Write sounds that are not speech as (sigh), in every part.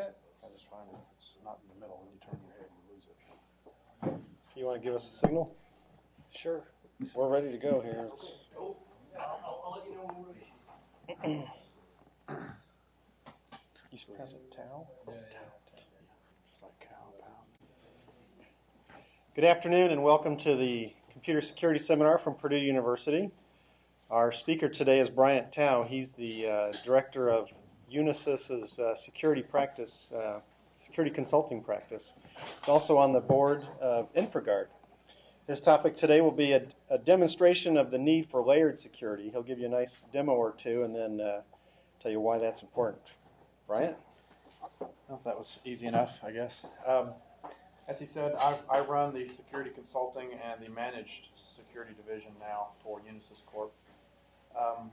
Okay. I just find it, if it's not in the middle, when you turn your head, you lose it. You want to give us a signal? Sure. We're ready to go here. It's- You still have it towel? It's like cow pound. Good afternoon and welcome to the Computer Security Seminar from Purdue University. Our speaker today is Bryant Tao. He's the uh, director of Unisys's uh, security practice, uh, security consulting practice. He's also on the board of InfraGard. His topic today will be a, a demonstration of the need for layered security. He'll give you a nice demo or two and then uh, tell you why that's important. Bryant? Well, that was easy enough, I guess. Um, as he said, I, I run the security consulting and the managed security division now for Unisys Corp. Um,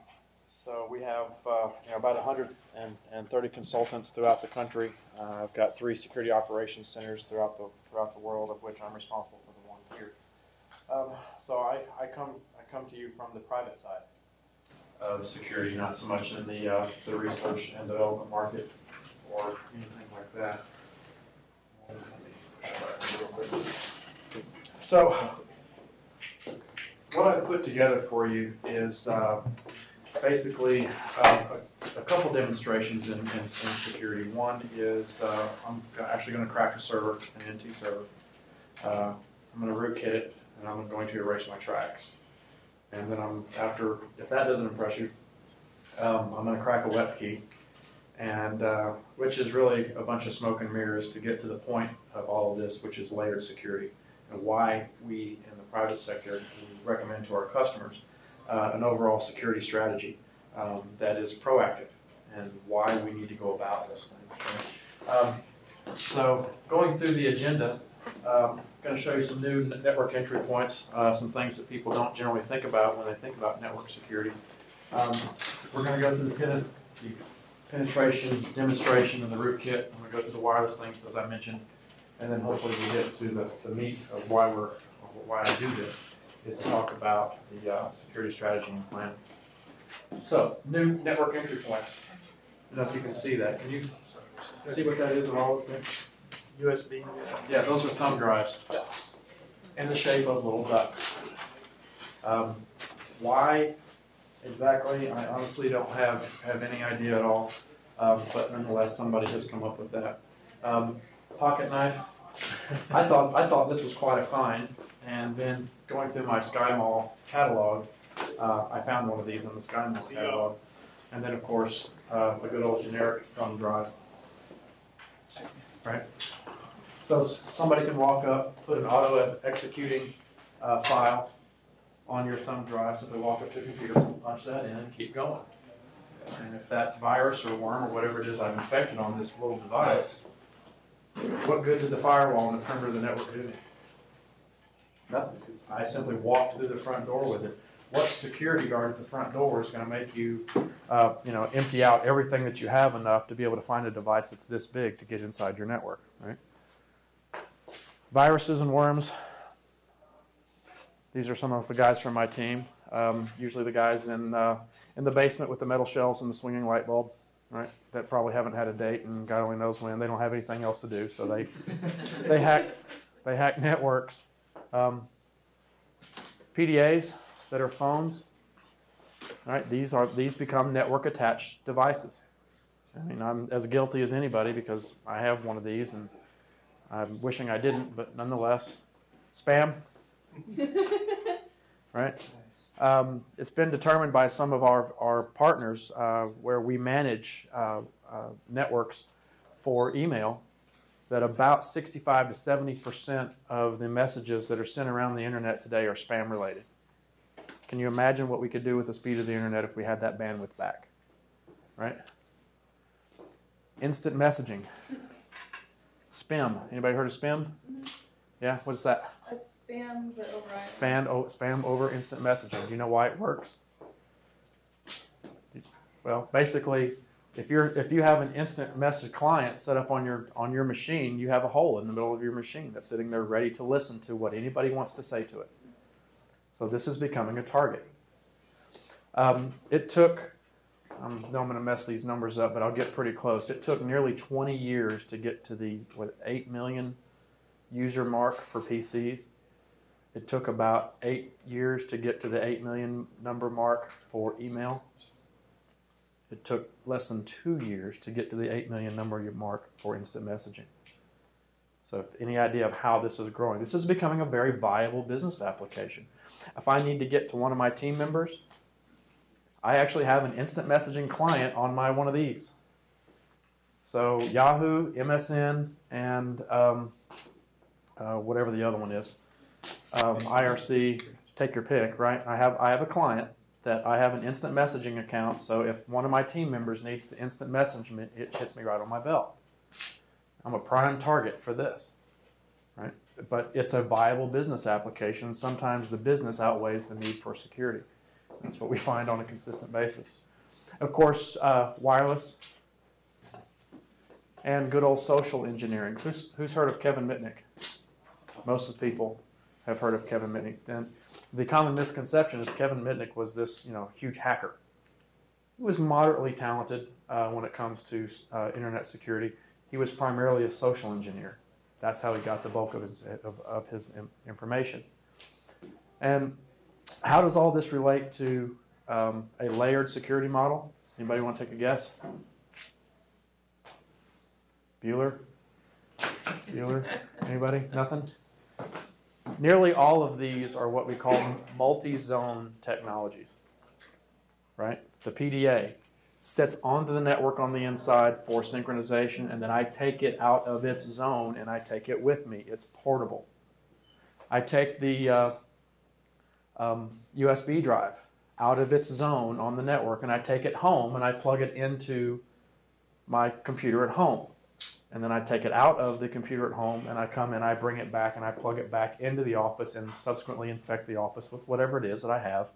so we have uh, you know, about 130 consultants throughout the country. Uh, I've got three security operations centers throughout the throughout the world, of which I'm responsible for the one here. Um, so I, I come I come to you from the private side of security, not so much in the uh, the research and development market or anything like that. So, what I put together for you is uh, basically uh, a, a couple demonstrations in, in, in security. One is uh, I'm actually going to crack a server, an NT server. Uh, I'm going to rootkit it, and I'm going to erase my tracks. And then I'm after, if that doesn't impress you, um, I'm going to crack a web key, and uh, which is really a bunch of smoke and mirrors to get to the point of all of this, which is layered security, and why we in the private sector recommend to our customers uh, an overall security strategy um, that is proactive, and why we need to go about this thing. Um, so, going through the agenda, um, I'm going to show you some new network entry points, uh, some things that people don't generally think about when they think about network security. Um, we're going to go through the, pen, the penetration demonstration and the rootkit. I'm going to go through the wireless links as I mentioned, and then hopefully we get to the, the meat of why we're why I do this is to talk about the uh, security strategy and plan. So, new network entry points. I don't know if you can see that. Can you see what that is at all? USB. Yeah, those are thumb drives in the shape of little ducks. Um, why exactly? I honestly don't have, have any idea at all, um, but nonetheless, somebody has come up with that. Um, pocket knife. (laughs) I thought I thought this was quite a find, and then going through my SkyMall catalog, uh, I found one of these in the SkyMall catalog, and then of course uh, the good old generic thumb drive. Right. So somebody can walk up, put an auto executing uh, file on your thumb drive, simply walk up to the computer, punch that in, and keep going. And if that virus or worm or whatever it is I've infected on this little device, what good did the firewall and the perimeter of the network do me? Nothing, I simply walked through the front door with it. What security guard at the front door is going to make you, uh, you know, empty out everything that you have enough to be able to find a device that's this big to get inside your network, right? Viruses and worms. These are some of the guys from my team. Um, usually the guys in uh, in the basement with the metal shelves and the swinging light bulb, right? That probably haven't had a date and God only knows when. They don't have anything else to do, so they they hack they hack networks. Um, PDAs that are phones, right? These are these become network attached devices. I mean, I'm as guilty as anybody because I have one of these and I'm wishing I didn't, but nonetheless, spam. (laughs) right? Um, it's been determined by some of our, our partners uh, where we manage uh, uh, networks for email that about 65 to 70 percent of the messages that are sent around the internet today are spam related. Can you imagine what we could do with the speed of the internet if we had that bandwidth back? Right? Instant messaging. Spam. Anybody heard of spam? Mm-hmm. Yeah, what is that? It's spam, but over Spam, oh, spam over instant messaging. Do you know why it works? Well, basically, if you're if you have an instant message client set up on your on your machine, you have a hole in the middle of your machine that's sitting there ready to listen to what anybody wants to say to it. So this is becoming a target. Um, it took, um, I'm going to mess these numbers up, but I'll get pretty close. It took nearly 20 years to get to the what 8 million user mark for PCs. It took about eight years to get to the 8 million number mark for email. It took less than two years to get to the 8 million number you mark for instant messaging. So, any idea of how this is growing? This is becoming a very viable business application. If I need to get to one of my team members, I actually have an instant messaging client on my one of these. So, Yahoo, MSN, and um, uh, whatever the other one is, um, IRC, take your pick, right? I have I have a client that I have an instant messaging account. So if one of my team members needs to instant message me, it hits me right on my bell. I'm a prime target for this, right? But it's a viable business application. Sometimes the business outweighs the need for security. That's what we find on a consistent basis. Of course, uh, wireless and good old social engineering. Who's, who's heard of Kevin Mitnick? Most of the people have heard of Kevin Mitnick. The common misconception is Kevin Mitnick was this, you know, huge hacker. He was moderately talented uh, when it comes to uh, internet security. He was primarily a social engineer. That's how he got the bulk of his of, of his information. And how does all this relate to um, a layered security model? Anybody want to take a guess? Bueller? Bueller? Anybody? Nothing? Nearly all of these are what we call multi-zone technologies, right? The PDA sits onto the network on the inside for synchronization, and then I take it out of its zone and I take it with me. It's portable. I take the uh, um, USB drive out of its zone on the network and I take it home and I plug it into my computer at home and then I take it out of the computer at home and I come and I bring it back and I plug it back into the office and subsequently infect the office with whatever it is that I have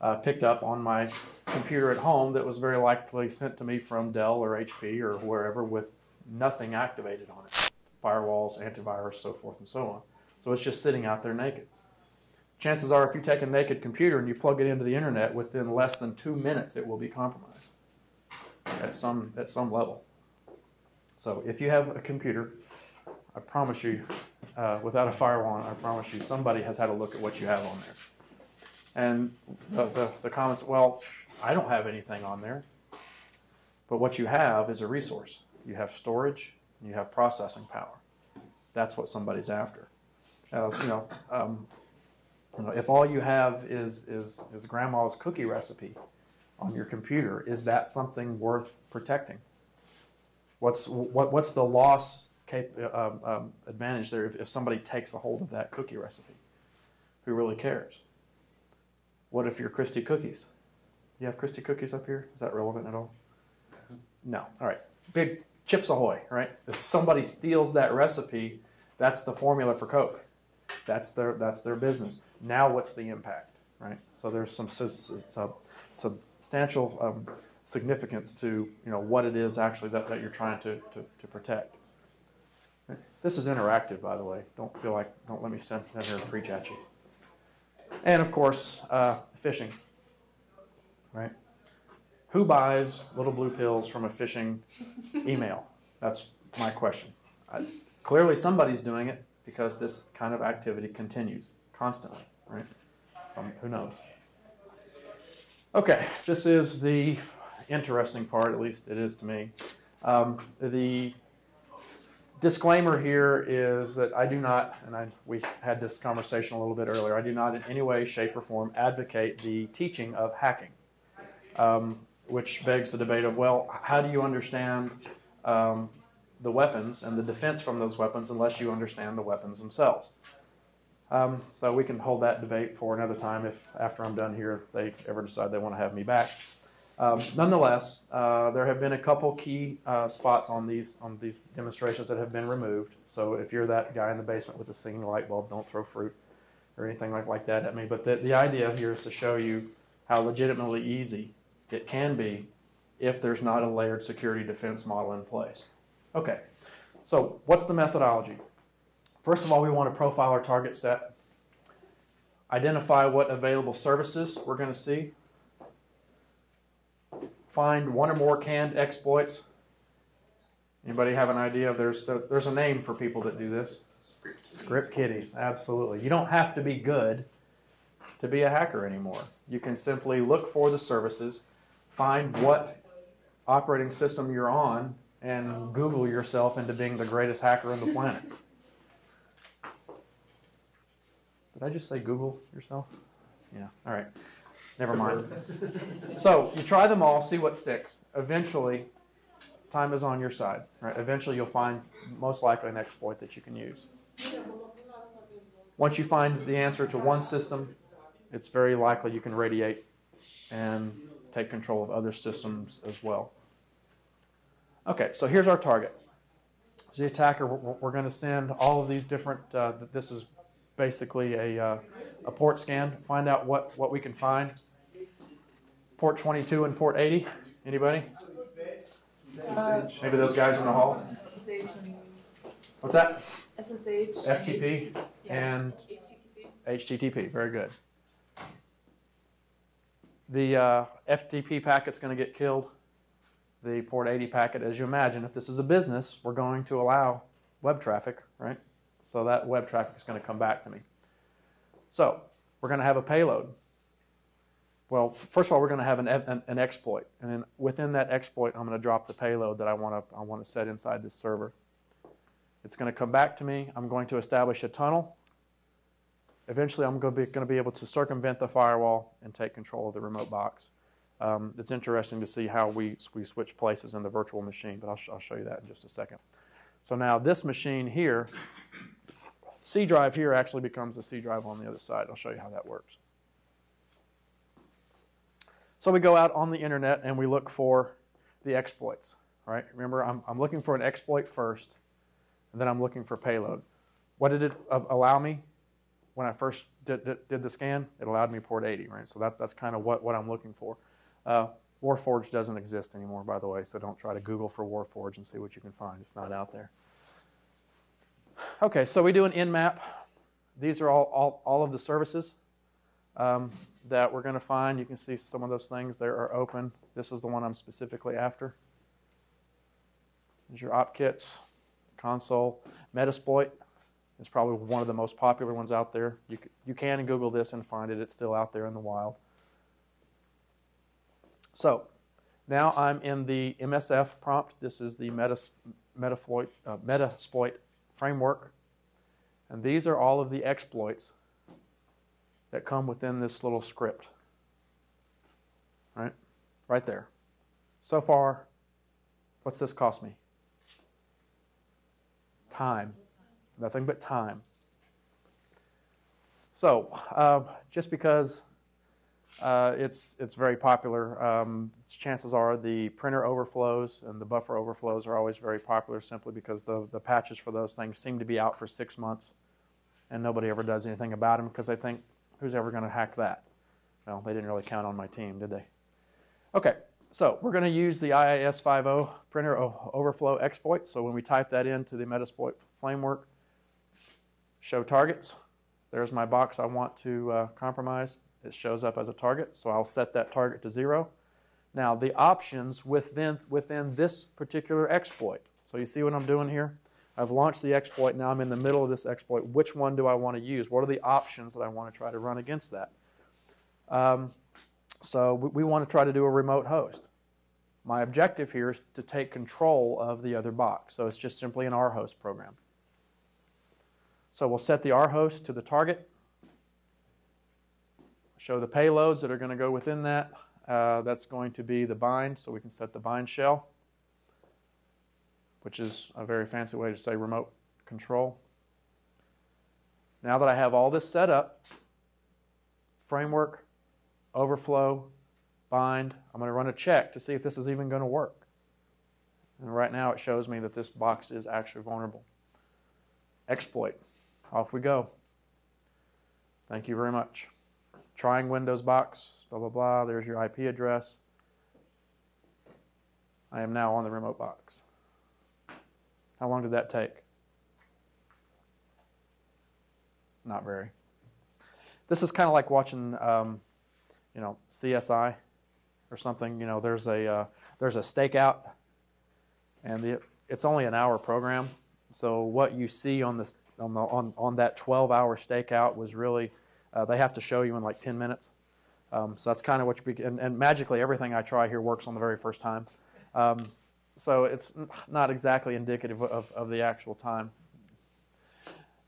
uh, picked up on my computer at home that was very likely sent to me from Dell or HP or wherever with nothing activated on it firewalls, antivirus, so forth and so on. So it's just sitting out there naked. Chances are, if you take a naked computer and you plug it into the internet, within less than two minutes, it will be compromised at some, at some level. So if you have a computer, I promise you, uh, without a firewall, I promise you, somebody has had a look at what you have on there. And the, the, the comments, well, I don't have anything on there. But what you have is a resource. You have storage, you have processing power. That's what somebody's after. As, you know, um, you know, if all you have is, is, is grandma's cookie recipe on your computer, is that something worth protecting? What's what, what's the loss cap, uh, um, advantage there if, if somebody takes a hold of that cookie recipe? Who really cares? What if you're Christie Cookies? You have Christie Cookies up here? Is that relevant at all? No. All right. Big Chips Ahoy, right? If somebody steals that recipe, that's the formula for Coke. That's their that's their business. Now, what's the impact, right? So there's some substantial um, significance to you know what it is actually that, that you're trying to, to, to protect. This is interactive, by the way. Don't feel like don't let me stand here and preach at you. And of course, uh, phishing. Right? Who buys little blue pills from a phishing email? That's my question. I, clearly, somebody's doing it because this kind of activity continues constantly. Right? Some, who knows? Okay, this is the interesting part, at least it is to me. Um, the disclaimer here is that I do not, and I, we had this conversation a little bit earlier, I do not in any way, shape, or form advocate the teaching of hacking, um, which begs the debate of, well, how do you understand um, the weapons and the defense from those weapons unless you understand the weapons themselves? Um, so we can hold that debate for another time if, after I'm done here, they ever decide they want to have me back. Um, nonetheless, uh, there have been a couple key uh, spots on these on these demonstrations that have been removed. So if you're that guy in the basement with a singing light bulb, don't throw fruit or anything like, like that at me. But the, the idea here is to show you how legitimately easy it can be if there's not a layered security defense model in place. Okay, so what's the methodology? First of all, we want to profile our target set, identify what available services we're going to see, find one or more canned exploits. Anybody have an idea? There's there's a name for people that do this. Script kiddies, absolutely. You don't have to be good to be a hacker anymore. You can simply look for the services, find what operating system you're on, and Google yourself into being the greatest hacker on the planet. Did I just say Google yourself? Yeah, all right. Never mind. (laughs) So you try them all, see what sticks. Eventually, time is on your side. Right? Eventually, you'll find most likely an exploit that you can use. Once you find the answer to one system, it's very likely you can radiate and take control of other systems as well. Okay, so here's our target. The attacker, we're, we're going to send all of these different, uh, this is basically a, uh, a port scan, find out what, what we can find. Port 22 and port 80, anybody? Maybe those guys in the hall? What's that? SSH, FTP and HTTP. HTTP, very good. The uh, FTP packet's going to get killed. The port 80 packet, as you imagine, if this is a business, we're going to allow web traffic, right? So that web traffic is going to come back to me. So we're going to have a payload. Well, first of all, we're going to have an, an, an exploit, and then within that exploit, I'm going to drop the payload that I want to I want to set inside this server. It's going to come back to me. I'm going to establish a tunnel. Eventually, I'm going to be, going to be able to circumvent the firewall and take control of the remote box. Um, it's interesting to see how we, we switch places in the virtual machine, but I'll, sh- I'll show you that in just a second. So now this machine here, C drive here actually becomes a C drive on the other side. I'll show you how that works. So we go out on the internet and we look for the exploits. Right, remember I'm, I'm looking for an exploit first, and then I'm looking for payload. What did it allow me when I first did, did, did the scan? It allowed me port 80, right? So that's, that's kind of what, what I'm looking for. Uh, Warforge doesn't exist anymore, by the way, so don't try to Google for Warforge and see what you can find. It's not out there. Okay, so we do an nmap. These are all, all, all of the services um, that we're going to find. You can see some of those things there are open. This is the one I'm specifically after. There's your opkits, console. Metasploit is probably one of the most popular ones out there. You, you can Google this and find it. It's still out there in the wild. So now I'm in the MSF prompt. This is the Metas, Metafloit, uh, Metasploit framework. And these are all of the exploits that come within this little script. Right? Right there. So far, what's this cost me? Time. Nothing but time. So, uh, just because uh, it's it's very popular, um, chances are the printer overflows and the buffer overflows are always very popular simply because the, the patches for those things seem to be out for six months and nobody ever does anything about them because they think, who's ever going to hack that? Well, they didn't really count on my team, did they? Okay, so we're going to use the IIS 50 printer overflow exploit. So when we type that into the Metasploit framework, show targets. There's my box I want to uh, compromise. It shows up as a target, so I'll set that target to zero. Now, the options within, within this particular exploit. So you see what I'm doing here? I've launched the exploit. Now I'm in the middle of this exploit. Which one do I want to use? What are the options that I want to try to run against that? Um, so we, we want to try to do a remote host. My objective here is to take control of the other box. So it's just simply an R host program. So we'll set the R host to the target. Show the payloads that are going to go within that. Uh, that's going to be the bind, so we can set the bind shell, which is a very fancy way to say remote control. Now that I have all this set up, framework, overflow, bind, I'm going to run a check to see if this is even going to work. And right now it shows me that this box is actually vulnerable. Exploit. Off we go. Thank you very much. Trying Windows box, blah, blah, blah. There's your IP address. I am now on the remote box. How long did that take? Not very. This is kind of like watching, um, you know, CSI, or something, you know, there's a uh, there's a stakeout, and the, it's only an hour program. So what you see on this on the, on, on that 12-hour stakeout was really uh, they have to show you in like 10 minutes. Um, so that's kind of what you be, and, and magically everything I try here works on the very first time. Um, so it's not exactly indicative of, of the actual time.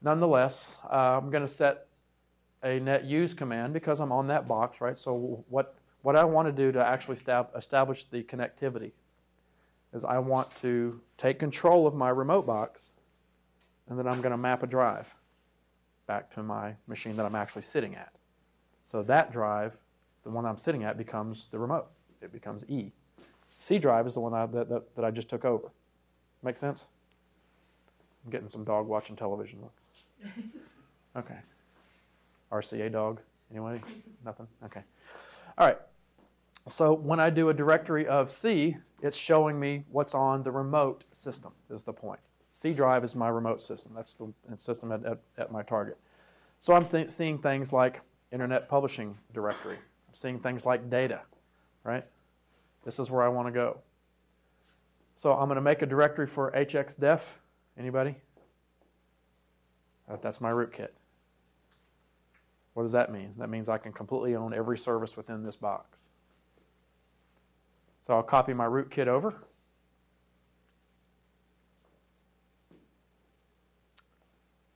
Nonetheless, uh, I'm going to set a net use command because I'm on that box, right? So what what I want to do to actually stab, establish the connectivity is I want to take control of my remote box, and then I'm going to map a drive back to my machine that I'm actually sitting at. So that drive, the one I'm sitting at, becomes the remote. It becomes E. C drive is the one I, that, that, that I just took over. Make sense? I'm getting some dog watching television looks. (laughs) Okay. RCA dog? Anyway? Nothing? Okay. All right. So when I do a directory of C, it's showing me what's on the remote system, is the point. C drive is my remote system. That's the system at, at, at my target. So I'm th- seeing things like Internet Publishing Directory. I'm seeing things like data, right? This is where I want to go. So I'm going to make a directory for HXDEF. Anybody? That's my rootkit. What does that mean? That means I can completely own every service within this box. So I'll copy my rootkit over.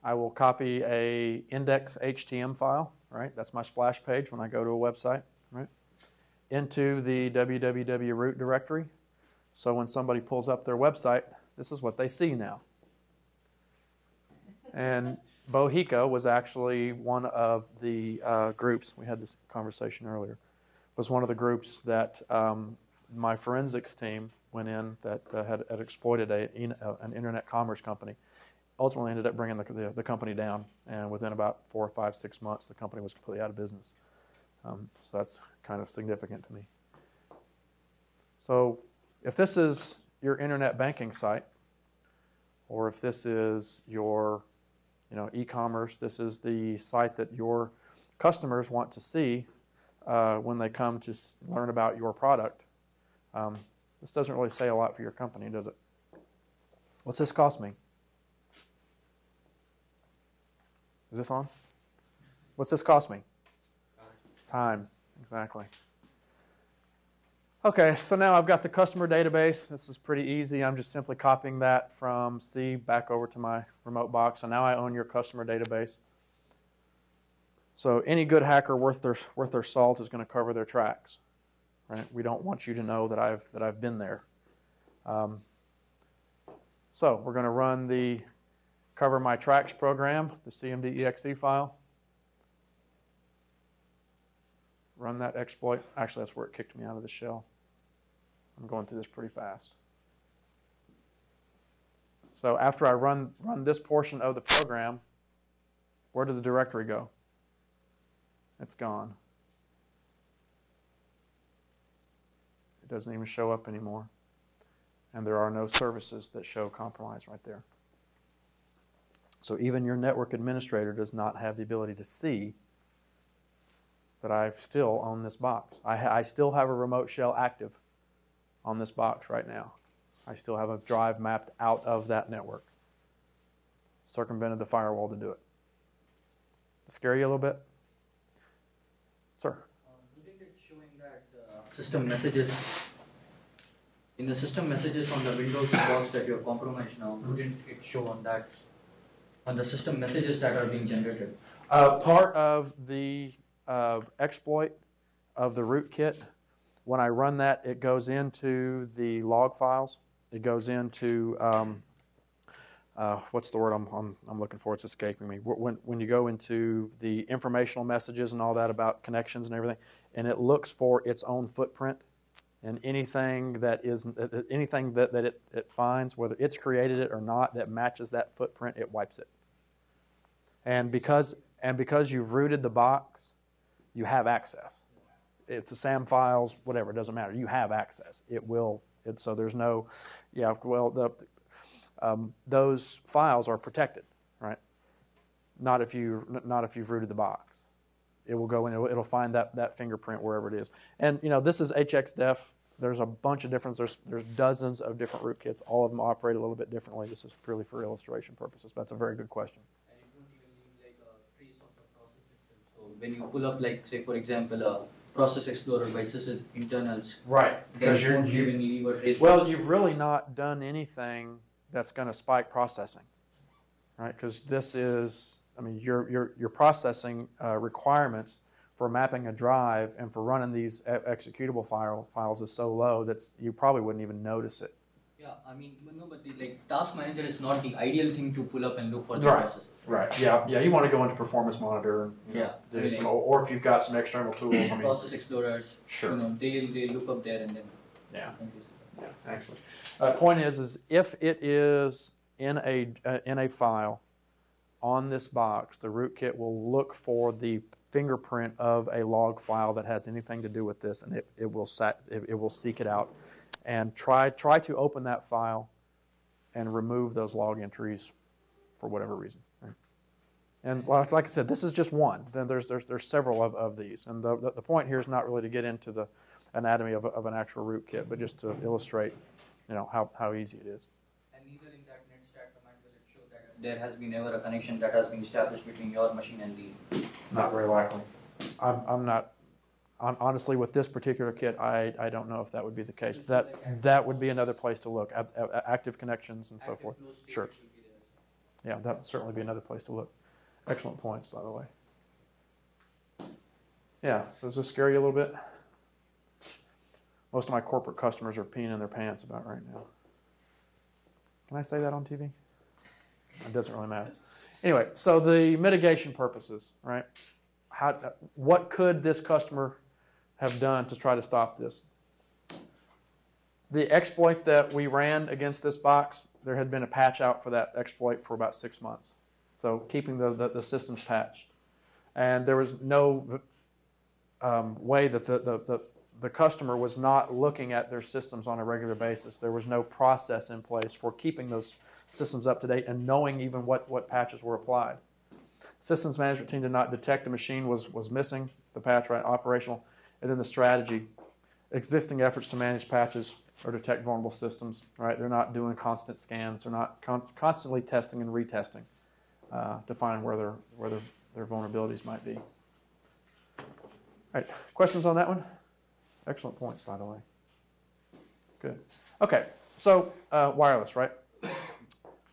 I will copy a index HTML file, right? That's my splash page when I go to a website, right? Into the www root directory. So when somebody pulls up their website, this is what they see now. And Bohica was actually one of the uh, groups, we had this conversation earlier, was one of the groups that um, my forensics team went in that uh, had, had, exploited a, uh, an internet commerce company. Ultimately, ended up bringing the, the, the, company down, and within about four, five, six months, the company was completely out of business. Um, so that's kind of significant to me. So, if this is your internet banking site, or if this is your you know, e-commerce. This is the site that your customers want to see uh, when they come to learn about your product. Um, this doesn't really say a lot for your company, does it? What's this cost me? Is this on? What's this cost me? Time, exactly. Okay, so now I've got the customer database. This is pretty easy. I'm just simply copying that from C back over to my remote box. So now I own your customer database. So any good hacker worth their worth their salt is going to cover their tracks, right? We don't want you to know that I've that I've been there. Um, so we're going to run the cover my tracks program, the CMD.exe file. run that exploit. Actually, that's where it kicked me out of the shell. I'm going through this pretty fast. So after I run, run this portion of the program, where did the directory go? It's gone. It doesn't even show up anymore. And there are no services that show compromise right there. So even your network administrator does not have the ability to see that I still own this box. I, I still have a remote shell active on this box right now. I still have a drive mapped out of that network. Circumvented the firewall to do it. Scare you a little bit? Sir? Wouldn't it showing that uh, system messages in the system messages on the Windows box that you're compromised now? Wouldn't it show on that on the system messages that are being generated? Uh, part of the uh, exploit of the rootkit. When I run that, it goes into the log files. It goes into um, uh, what's the word I'm, I'm, I'm, looking for? It's escaping me. When, when you go into the informational messages and all that about connections and everything, and it looks for its own footprint and anything that is anything that, that it, it finds, whether it's created it or not, that matches that footprint, it wipes it. And because and because you've rooted the box, you have access. It's a SAM files, whatever, it doesn't matter. You have access. It will. It, so there's no, yeah. Well, the, um, those files are protected, right? Not if you not if you've rooted the box. it will go in. It'll, it'll find that, that fingerprint wherever it is. And you know, this is HXDef. There's a bunch of different. There's there's dozens of different rootkits. All of them operate a little bit differently. This is purely for illustration purposes. But that's a very good question. And it won't even leave like a trace of the process itself. So when you pull up, like say for example, a process explorer by sys internals, Right. it won't even trace. Well, you've really not done anything that's going to spike processing, right? Because this is, I mean, your your your processing uh, requirements for mapping a drive and for running these executable file files is so low that you probably wouldn't even notice it. Yeah, I mean, no, but the like task manager is not the ideal thing to pull up and look for the Right. processes. Right. Yeah. Yeah. You want to go into performance monitor. You know, Yeah. do Really. some- or if you've got some external tools. I mean, Process explorers, Sure. you know, they they look up there and then. Yeah. Yeah, excellent. Uh, point is, is if it is in a uh, in a file on this box, the rootkit will look for the fingerprint of a log file that has anything to do with this, and it, it will sat, it, it will seek it out and try try to open that file and remove those log entries for whatever reason. right? And like, like I said, this is just one. Then there's there's there's several of, of these, and the, the the point here is not really to get into the anatomy of, of an actual rootkit, but just to illustrate, you know, how, how easy it is. And neither in that netstat command will it show that there has been ever a connection that has been established between your machine and the. Not very likely. I'm, I'm not, hon- honestly, with this particular kit, I, I don't know if that would be the case. That, that would be another place to look, active connections and so forth. Sure. should be there. Yeah, that would certainly be another place to look. Excellent points, by the way. Yeah, so does this scare you a little bit? Most of my corporate customers are peeing in their pants about right now. Can I say that on TV? It doesn't really matter. Anyway, so the mitigation purposes, right? How, what could this customer have done to try to stop this? The exploit that we ran against this box, there had been a patch out for that exploit for about six months. So keeping the, the, the systems patched. And there was no um, way that the, the, the, the customer was not looking at their systems on a regular basis. There was no process in place for keeping those systems up to date and knowing even what, what patches were applied. Systems management team did not detect the machine was, was missing, the patch, right, operational. And then the strategy, existing efforts to manage patches or detect vulnerable systems, right? They're not doing constant scans. They're not con- constantly testing and retesting uh, to find where, their, where their, their vulnerabilities might be. All right, questions on that one? Excellent points, by the way. Good. Okay, so uh, wireless, right?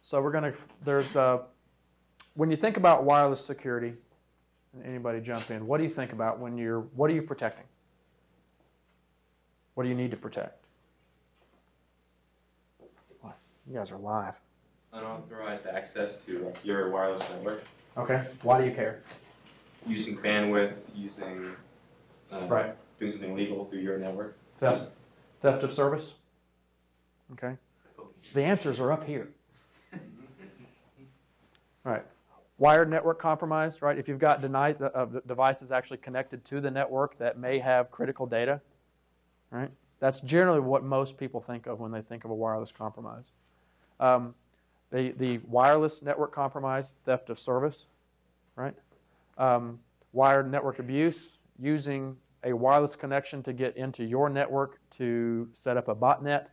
So we're going to, there's, uh, when you think about wireless security, anybody jump in, what do you think about when you're, what are you protecting? What do you need to protect? What? You guys are live. unauthorized access to your wireless network Okay. Why do you care? using bandwidth, using uh, Right. doing something illegal through your network. Theft, theft of service. Okay. The answers are up here. Right. Wired network compromise. Right. If you've got deni- uh, uh, devices actually connected to the network that may have critical data. Right. That's generally what most people think of when they think of a wireless compromise. Um, the the wireless network compromise, theft of service. Right. Um, wired network abuse using a wireless connection to get into your network to set up a botnet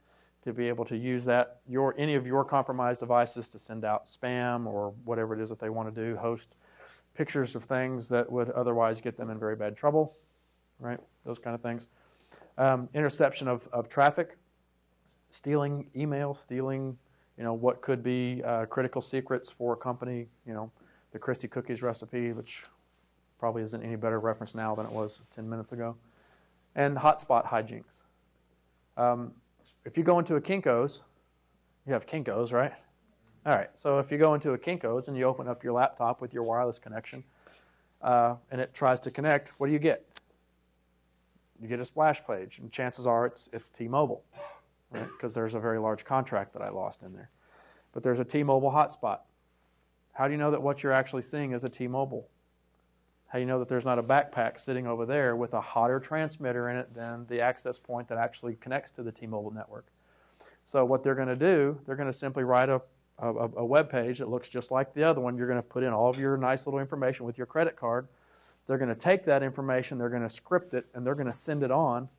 to be able to use that your any of your compromised devices to send out spam or whatever it is that they want to do host pictures of things that would otherwise get them in very bad trouble right those kind of things um, interception of, of traffic stealing email stealing you know what could be uh, critical secrets for a company you know the Christie cookies recipe which probably isn't any better reference now than it was 10 minutes ago. And hotspot hijinks. Um, if you go into a Kinko's, you have Kinko's, right? All right, so if you go into a Kinko's and you open up your laptop with your wireless connection uh, and it tries to connect, what do you get? You get a splash page, and chances are it's, it's T Mobile, right? Because there's a very large contract that I lost in there. But there's a T Mobile hotspot. How do you know that what you're actually seeing is a T Mobile? How do you know that there's not a backpack sitting over there with a hotter transmitter in it than the access point that actually connects to the T-Mobile network? So what they're going to do, they're going to simply write a, a, a web page that looks just like the other one. You're going to put in all of your nice little information with your credit card, They're going to take that information, they're going to script it, and they're going to send it on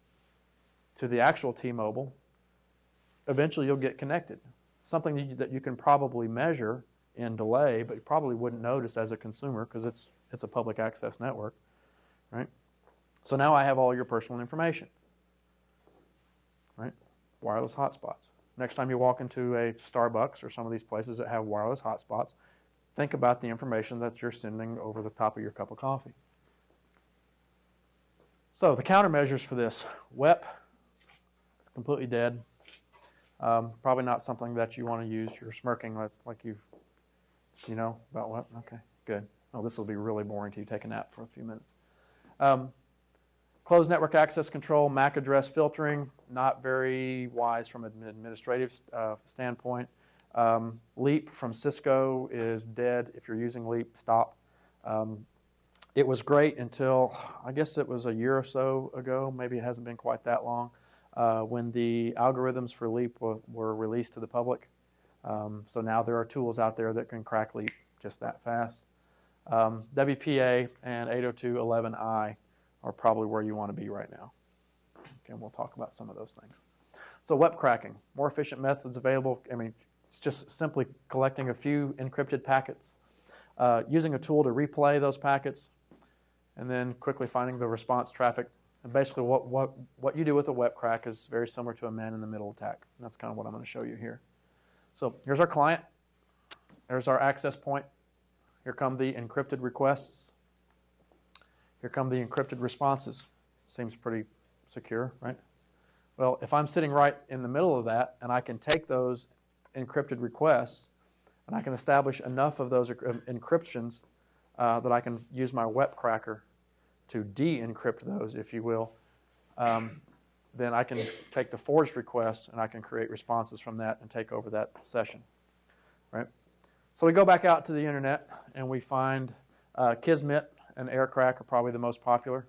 to the actual T-Mobile. Eventually, you'll get connected. Something that you, that you can probably measure in delay, but you probably wouldn't notice as a consumer because it's it's a public access network, right? So now I have all your personal information, right? Wireless hotspots. Next time you walk into a Starbucks or some of these places that have wireless hotspots, think about the information that you're sending over the top of your cup of coffee. So the countermeasures for this, WEP, it's completely dead. Um, probably not something that you want to use. You're smirking like, like you, you know about what? Okay, good. Oh, this will be really boring to you. Take a nap for a few minutes. Um, closed network access control, MAC address filtering, not very wise from an administrative uh, standpoint. Um, Leap from Cisco is dead. If you're using Leap, stop. Um, it was great until I guess it was a year or so ago. Maybe it hasn't been quite that long uh, when the algorithms for Leap were, were released to the public. Um, so now there are tools out there that can crack Leap just that fast. Um, WPA and 802.11i are probably where you want to be right now. Okay, and we'll talk about some of those things. So WEP cracking, more efficient methods available. I mean, it's just simply collecting a few encrypted packets, uh, using a tool to replay those packets, and then quickly finding the response traffic. And basically, what, what, what you do with a web crack is very similar to a man-in-the-middle attack. And that's kind of what I'm going to show you here. So here's our client. There's our access point. Here come the encrypted requests. Here come the encrypted responses. Seems pretty secure, right? Well, if I'm sitting right in the middle of that and I can take those encrypted requests and I can establish enough of those um, encryptions uh, that I can use my WEP cracker to de encrypt those, if you will, um, then I can take the forged request and I can create responses from that and take over that session, right? So we go back out to the internet and we find uh, Kismet and Aircrack are probably the most popular.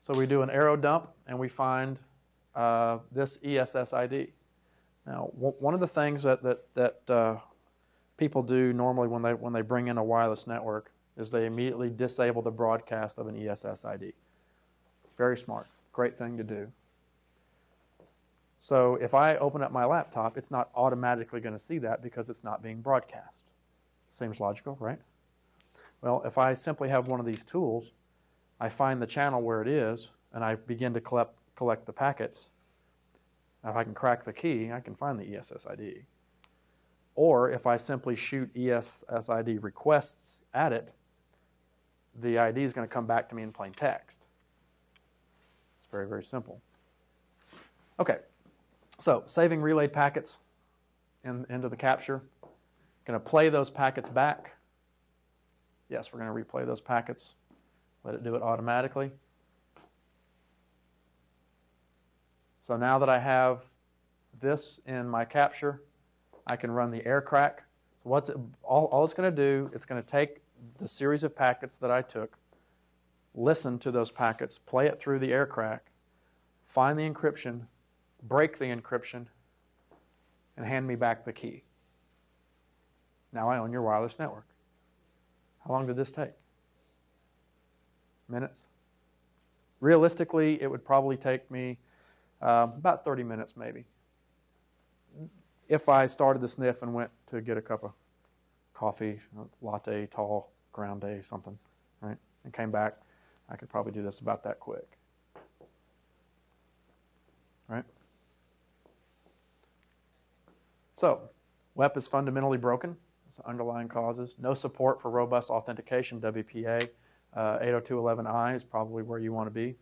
So we do an arrow dump and we find uh, this ESS ID. Now, one of the things that that, that uh, people do normally when they when they bring in a wireless network is they immediately disable the broadcast of an ESS ID. Very smart, great thing to do. So if I open up my laptop, it's not automatically going to see that because it's not being broadcast. Seems logical, right? Well, if I simply have one of these tools, I find the channel where it is, and I begin to collect, collect the packets. Now, if I can crack the key, I can find the ESS ID. Or if I simply shoot ESSID requests at it, the ID is going to come back to me in plain text. It's very, very simple. Okay, so, saving relayed packets in, into the capture. Going to play those packets back. Yes, we're going to replay those packets. Let it do it automatically. So now that I have this in my capture, I can run the air crack. So what's it, all, all it's going to do, it's going to take the series of packets that I took, listen to those packets, play it through the air crack, find the encryption, break the encryption, and hand me back the key. Now I own your wireless network. How long did this take? Minutes? Realistically, it would probably take me uh, about 30 minutes, maybe. If I started the sniff and went to get a cup of coffee, latte, tall, day, something, right, and came back, I could probably do this about that quick. Right? So, WEP is fundamentally broken. It's underlying causes. No support for robust authentication, WPA. Uh, 802.11i is probably where you want to be.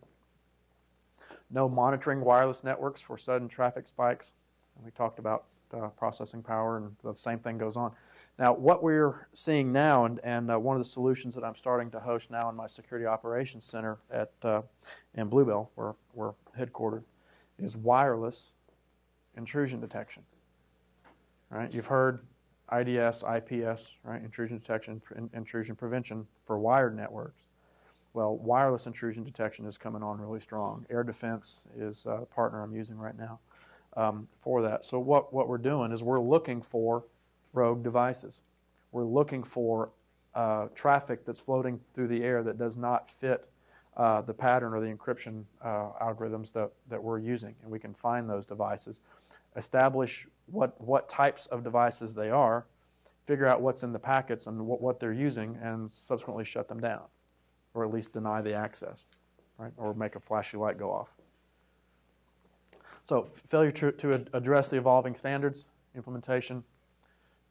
No monitoring wireless networks for sudden traffic spikes. And we talked about uh, processing power, and the same thing goes on. Now, what we're seeing now, and, and uh, one of the solutions that I'm starting to host now in my Security Operations Center at uh, in Bluebell, where we're headquartered, is wireless intrusion detection. Right? You've heard IDS, IPS, right? Intrusion detection, intrusion prevention for wired networks. Well, wireless intrusion detection is coming on really strong. Air Defense is a partner I'm using right now um, for that. So what, what we're doing is we're looking for rogue devices. We're looking for uh, traffic that's floating through the air that does not fit uh, the pattern or the encryption uh, algorithms that, that we're using. And we can find those devices, establish what, what types of devices they are, figure out what's in the packets and what, what they're using, and subsequently shut them down, or at least deny the access, right? Or make a flashy light go off. So, failure to, to ad- address the evolving standards, implementation,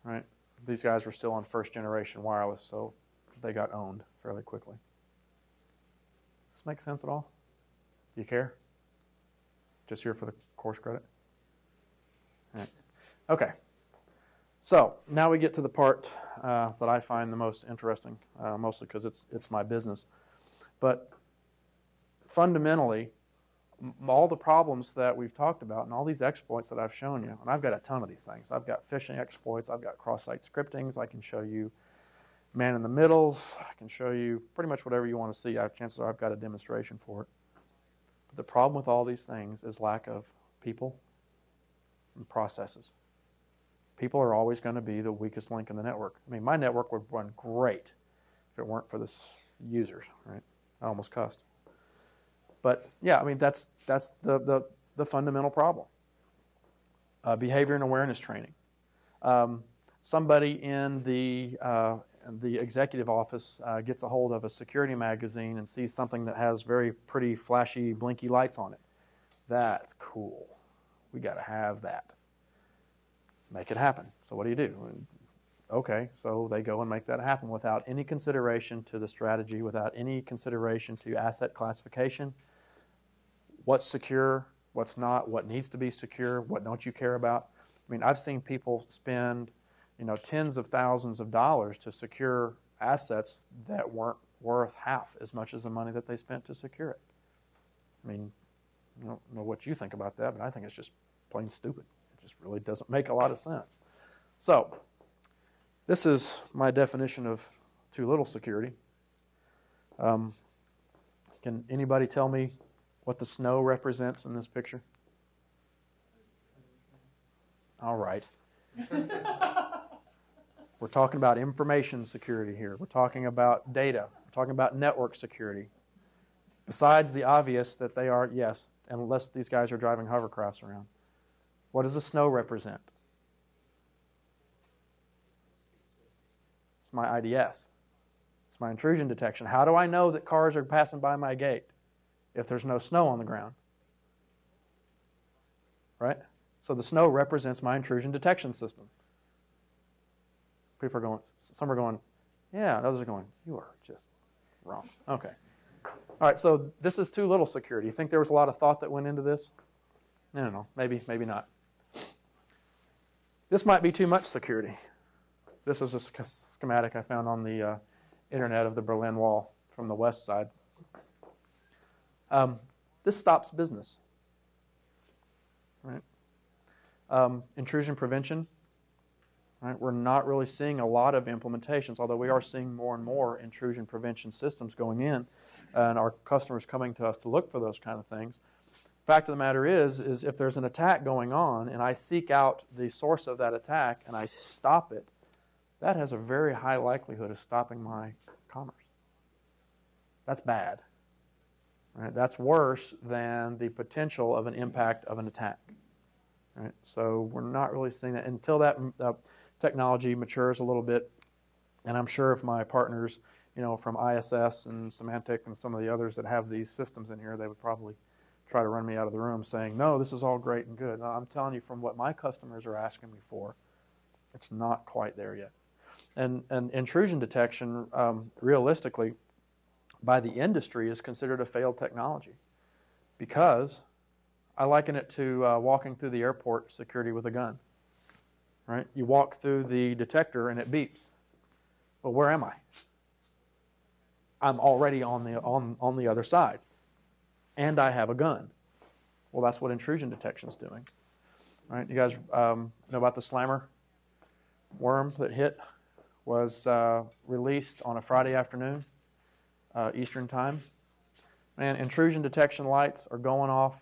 right? These guys were still on first generation wireless, so they got owned fairly quickly. Does this make sense at all? Do you care? Just here for the course credit? Right. Okay. So now we get to the part uh, that I find the most interesting, uh, mostly because it's it's my business. But fundamentally, all the problems that we've talked about and all these exploits that I've shown you, and I've got a ton of these things. I've got phishing exploits, I've got cross-site scriptings, I can show you man in the middles, I can show you pretty much whatever you want to see. I chances are I've got a demonstration for it. But the problem with all these things is lack of people and processes. People are always going to be the weakest link in the network. I mean, my network would run great if it weren't for the users, right? I almost cussed. But yeah, I mean that's that's the the, the fundamental problem. Uh, behavior and awareness training. Um, somebody in the uh, the executive office uh, gets a hold of a security magazine and sees something that has very pretty flashy blinky lights on it. That's cool. We got to have that. Make it happen. So what do you do? Okay, so they go and make that happen without any consideration to the strategy, without any consideration to asset classification, what's secure, what's not, what needs to be secure, what don't you care about. I mean, I've seen people spend, you know, tens of thousands of dollars to secure assets that weren't worth half as much as the money that they spent to secure it. I mean, I don't know what you think about that, but I think it's just plain stupid. It just really doesn't make a lot of sense. So, this is my definition of too little security. Um, can anybody tell me what the snow represents in this picture? All right. (laughs) We're talking about information security here. We're talking about data. We're talking about network security. Besides the obvious that they are, yes, unless these guys are driving hovercrafts around. What does the snow represent? It's my IDS. It's my intrusion detection. How do I know that cars are passing by my gate if there's no snow on the ground? Right? So the snow represents my intrusion detection system. People are going, some are going, yeah, others are going, you are just wrong. Okay. All right, so this is too little security. You think there was a lot of thought that went into this? No, no, no. Maybe, maybe not. This might be too much security. This is a schematic I found on the uh, internet of the Berlin Wall from the west side. Um, this stops business. Right? Um, intrusion prevention. Right? We're not really seeing a lot of implementations, although we are seeing more and more intrusion prevention systems going in, and our customers coming to us to look for those kind of things. Fact of the matter is, is if there's an attack going on and I seek out the source of that attack and I stop it, that has a very high likelihood of stopping my commerce. That's bad. Right? That's worse than the potential of an impact of an attack. Right? So we're not really seeing that until that uh, technology matures a little bit. And I'm sure if my partners, you know, from ISS and Symantec and some of the others that have these systems in here, they would probably try to run me out of the room saying, no, this is all great and good. I'm telling you from what my customers are asking me for, it's not quite there yet. And, and intrusion detection, um, realistically, by the industry is considered a failed technology because I liken it to uh, walking through the airport security with a gun. Right? You walk through the detector and it beeps. Well, where am I? I'm already on the on, on the other side. And I have a gun. Well, that's what intrusion detection is doing. Right? You guys um, know about the slammer worm that hit? Was uh, released on a Friday afternoon, uh, Eastern time. Man, intrusion detection lights are going off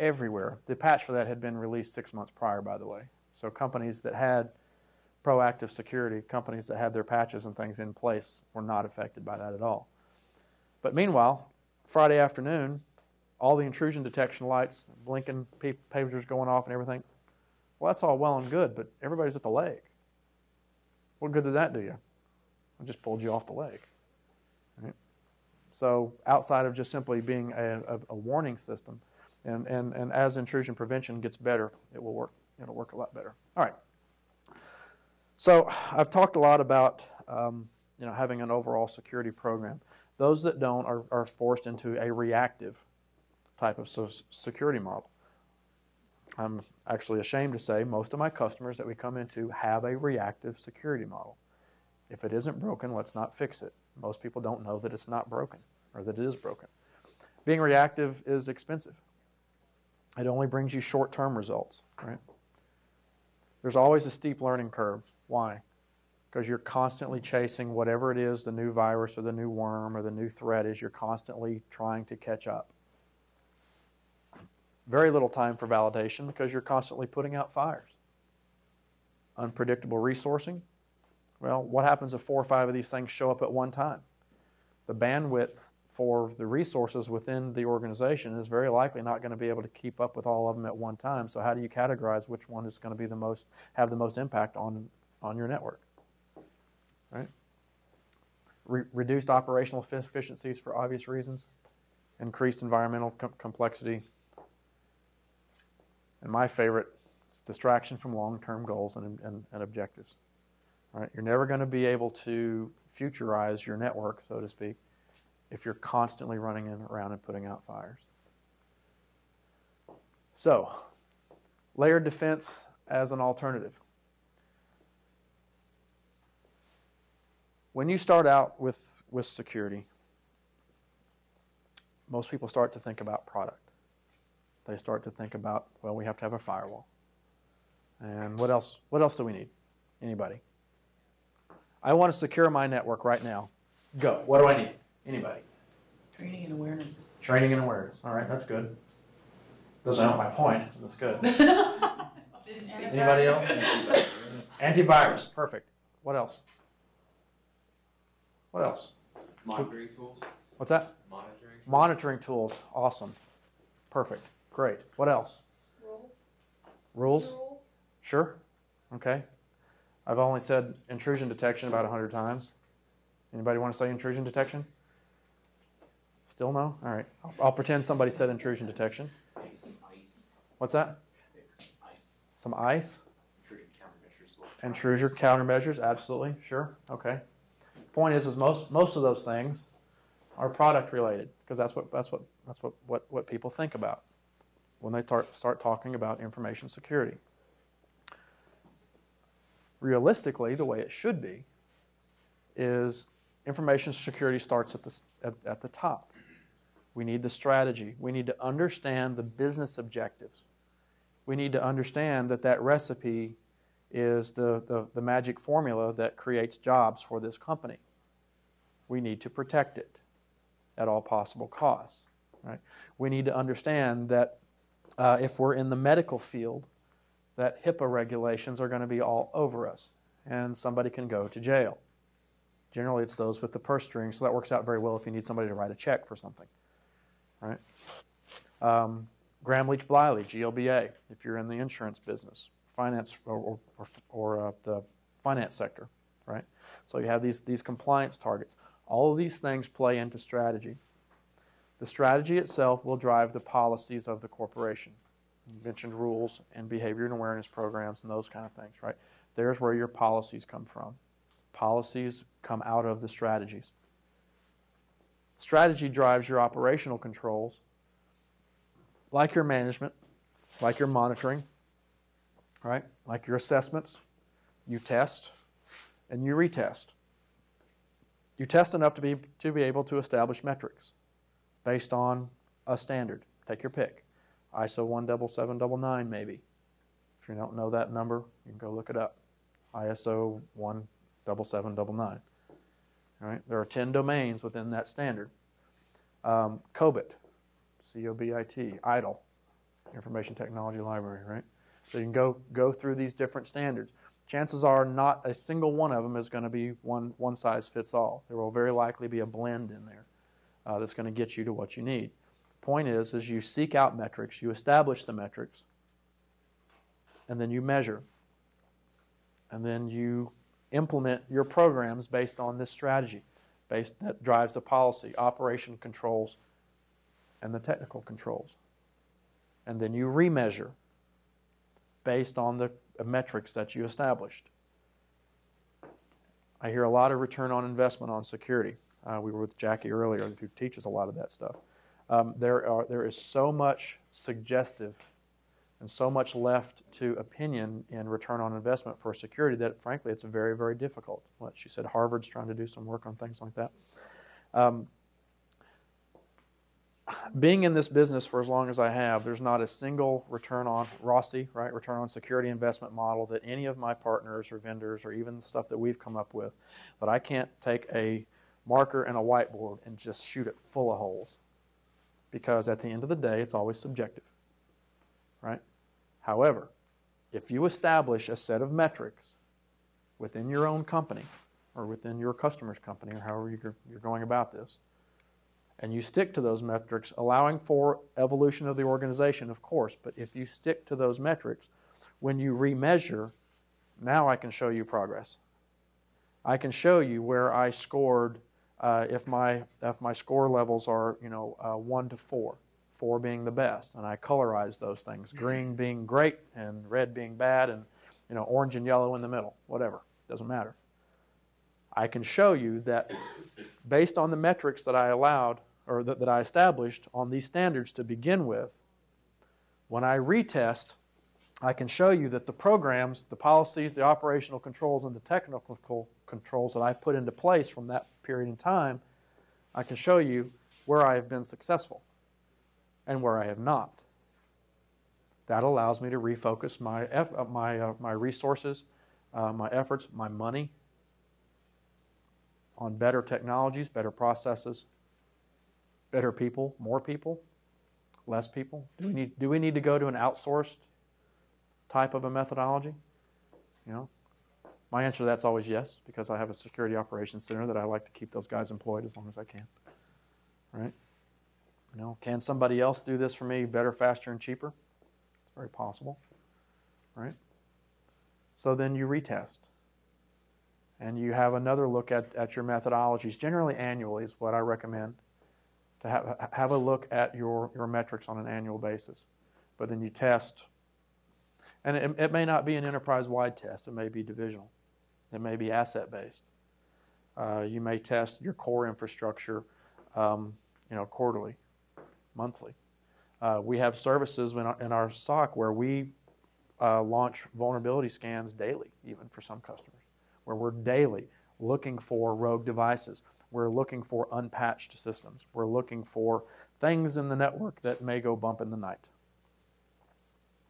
everywhere. The patch for that had been released six months prior, by the way. So companies that had proactive security companies that had their patches and things in place were not affected by that at all. But meanwhile, Friday afternoon, all the intrusion detection lights, blinking pagers going off and everything. Well, that's all well and good, but everybody's at the lake. What good did that do you? I just pulled you off the lake. Right? So, outside of just simply being a, a, a warning system, and, and, and as intrusion prevention gets better, it will work. It'll work a lot better. All right. So, I've talked a lot about um, you know having an overall security program. Those that don't are, are forced into a reactive type of security model. I'm actually ashamed to say most of my customers that we come into have a reactive security model. If it isn't broken, let's not fix it. Most people don't know that it's not broken or that it is broken. Being reactive is expensive. It only brings you short-term results, right? There's always a steep learning curve. Why? Because you're constantly chasing whatever it is, the new virus or the new worm or the new threat is, you're constantly trying to catch up. Very little time for validation because you're constantly putting out fires. Unpredictable resourcing. Well, what happens if four or five of these things show up at one time? The bandwidth for the resources within the organization is very likely not going to be able to keep up with all of them at one time. So how do you categorize which one is going to be the most have the most impact on on your network? Right? Re- reduced operational efficiencies for obvious reasons, increased environmental com- complexity, and my favorite is distraction from long-term goals and, and, and objectives. Right? You're never going to be able to futurize your network, so to speak, if you're constantly running in, around and putting out fires. So, layered defense as an alternative. When you start out with, with security, most people start to think about product. They start to think about, well, we have to have a firewall. And what else what else do we need? Anybody? I want to secure my network right now. Go. What do I need? Anybody? Training and awareness. Training and awareness. All right, that's good. Doesn't help my point. That's good. (laughs) Anybody else? Antivirus. Perfect. What else? What else? Monitoring tools. What's that? Monitoring. Monitoring tools. Awesome. Perfect. Great. What else? Rules. Rules? Rules. Sure. Okay. I've only said intrusion detection about 100 times. Anybody want to say intrusion detection? Still no? All right. I'll, I'll pretend somebody said intrusion detection. What's that? Some ice. Some ice? Intrusion countermeasures. Intrusion countermeasures? Absolutely. Sure. Okay. Point is, is most most of those things are product related because that's what that's what that's what, what, what people think about when they start start talking about information security. Realistically, the way it should be is information security starts at the at, at the top. We need the strategy. We need to understand the business objectives. We need to understand that that recipe is the, the, the magic formula that creates jobs for this company. We need to protect it at all possible costs. Right? We need to understand that uh, if we're in the medical field, that HIPAA regulations are going to be all over us, and somebody can go to jail. Generally, it's those with the purse strings, so that works out very well if you need somebody to write a check for something. Right? Um, Gramm Leach Bliley, GLBA, if you're in the insurance business, finance or, or, or uh, the finance sector, right? So you have these, these compliance targets. All of these things play into strategy. The strategy itself will drive the policies of the corporation. You mentioned rules and behavior and awareness programs and those kind of things, right? There's where your policies come from. Policies come out of the strategies. Strategy drives your operational controls, like your management, like your monitoring, right? Like your assessments. You test and you retest. You test enough to be, to be able to establish metrics based on a standard. Take your pick. ISO 17799, maybe. If you don't know that number, you can go look it up. ISO 17799. There are 10 domains within that standard. Um, COBIT, C O B I T, ITIL, Information Technology Library, right? So you can go, go through these different standards. chances are not a single one of them is going to be one, one size fits all. There will very likely be a blend in there uh, that's going to get you to what you need. Point is, is you seek out metrics, you establish the metrics, and then you measure. And then you implement your programs based on this strategy, based that drives the policy, operation controls, and the technical controls. And then you remeasure based on the metrics that you established. I hear a lot of return on investment on security. Uh, we were with Jackie earlier, who teaches a lot of that stuff. Um, there, are, there is so much suggestive and so much left to opinion in return on investment for security that, frankly, it's very, very difficult. She said, Harvard's trying to do some work on things like that. Um, being in this business for as long as I have, there's not a single return on ROSI, right, return on security investment model that any of my partners or vendors or even the stuff that we've come up with, that I can't take a marker and a whiteboard and just shoot it full of holes. Because at the end of the day, it's always subjective, right? However, if you establish a set of metrics within your own company or within your customer's company or however you're, going about this, and you stick to those metrics, allowing for evolution of the organization, of course, but if you stick to those metrics, when you remeasure, now I can show you progress. I can show you where I scored uh, if my if my score levels are you know uh, one to four, four being the best, and I colorize those things, mm-hmm. green being great and red being bad, and you know orange and yellow in the middle, whatever, doesn't matter. I can show you that based on the metrics that I allowed or that, that I established on these standards to begin with, when I retest, I can show you that the programs, the policies, the operational controls, and the technical controls that I put into place from that period in time, I can show you where I have been successful and where I have not. That allows me to refocus my, uh, my, uh, my resources, uh, my efforts, my money on better technologies, better processes, better people, more people, less people. Do we need, do we need to go to an outsourced type of a methodology? You know, my answer to that's always yes, because I have a security operations center that I like to keep those guys employed as long as I can. Right? You know, can somebody else do this for me better, faster, and cheaper? It's very possible. Right? So then you retest. And you have another look at, at your methodologies. Generally, annually is what I recommend. To have, have a look at your, your metrics on an annual basis. But then you test. And it, it may not be an enterprise wide test, it may be divisional. It may be asset based. Uh, you may test your core infrastructure, um, you know, quarterly, monthly. Uh, we have services in our, in our SOC where we uh, launch vulnerability scans daily, even for some customers, where we're daily looking for rogue devices. We're looking for unpatched systems. We're looking for things in the network that may go bump in the night.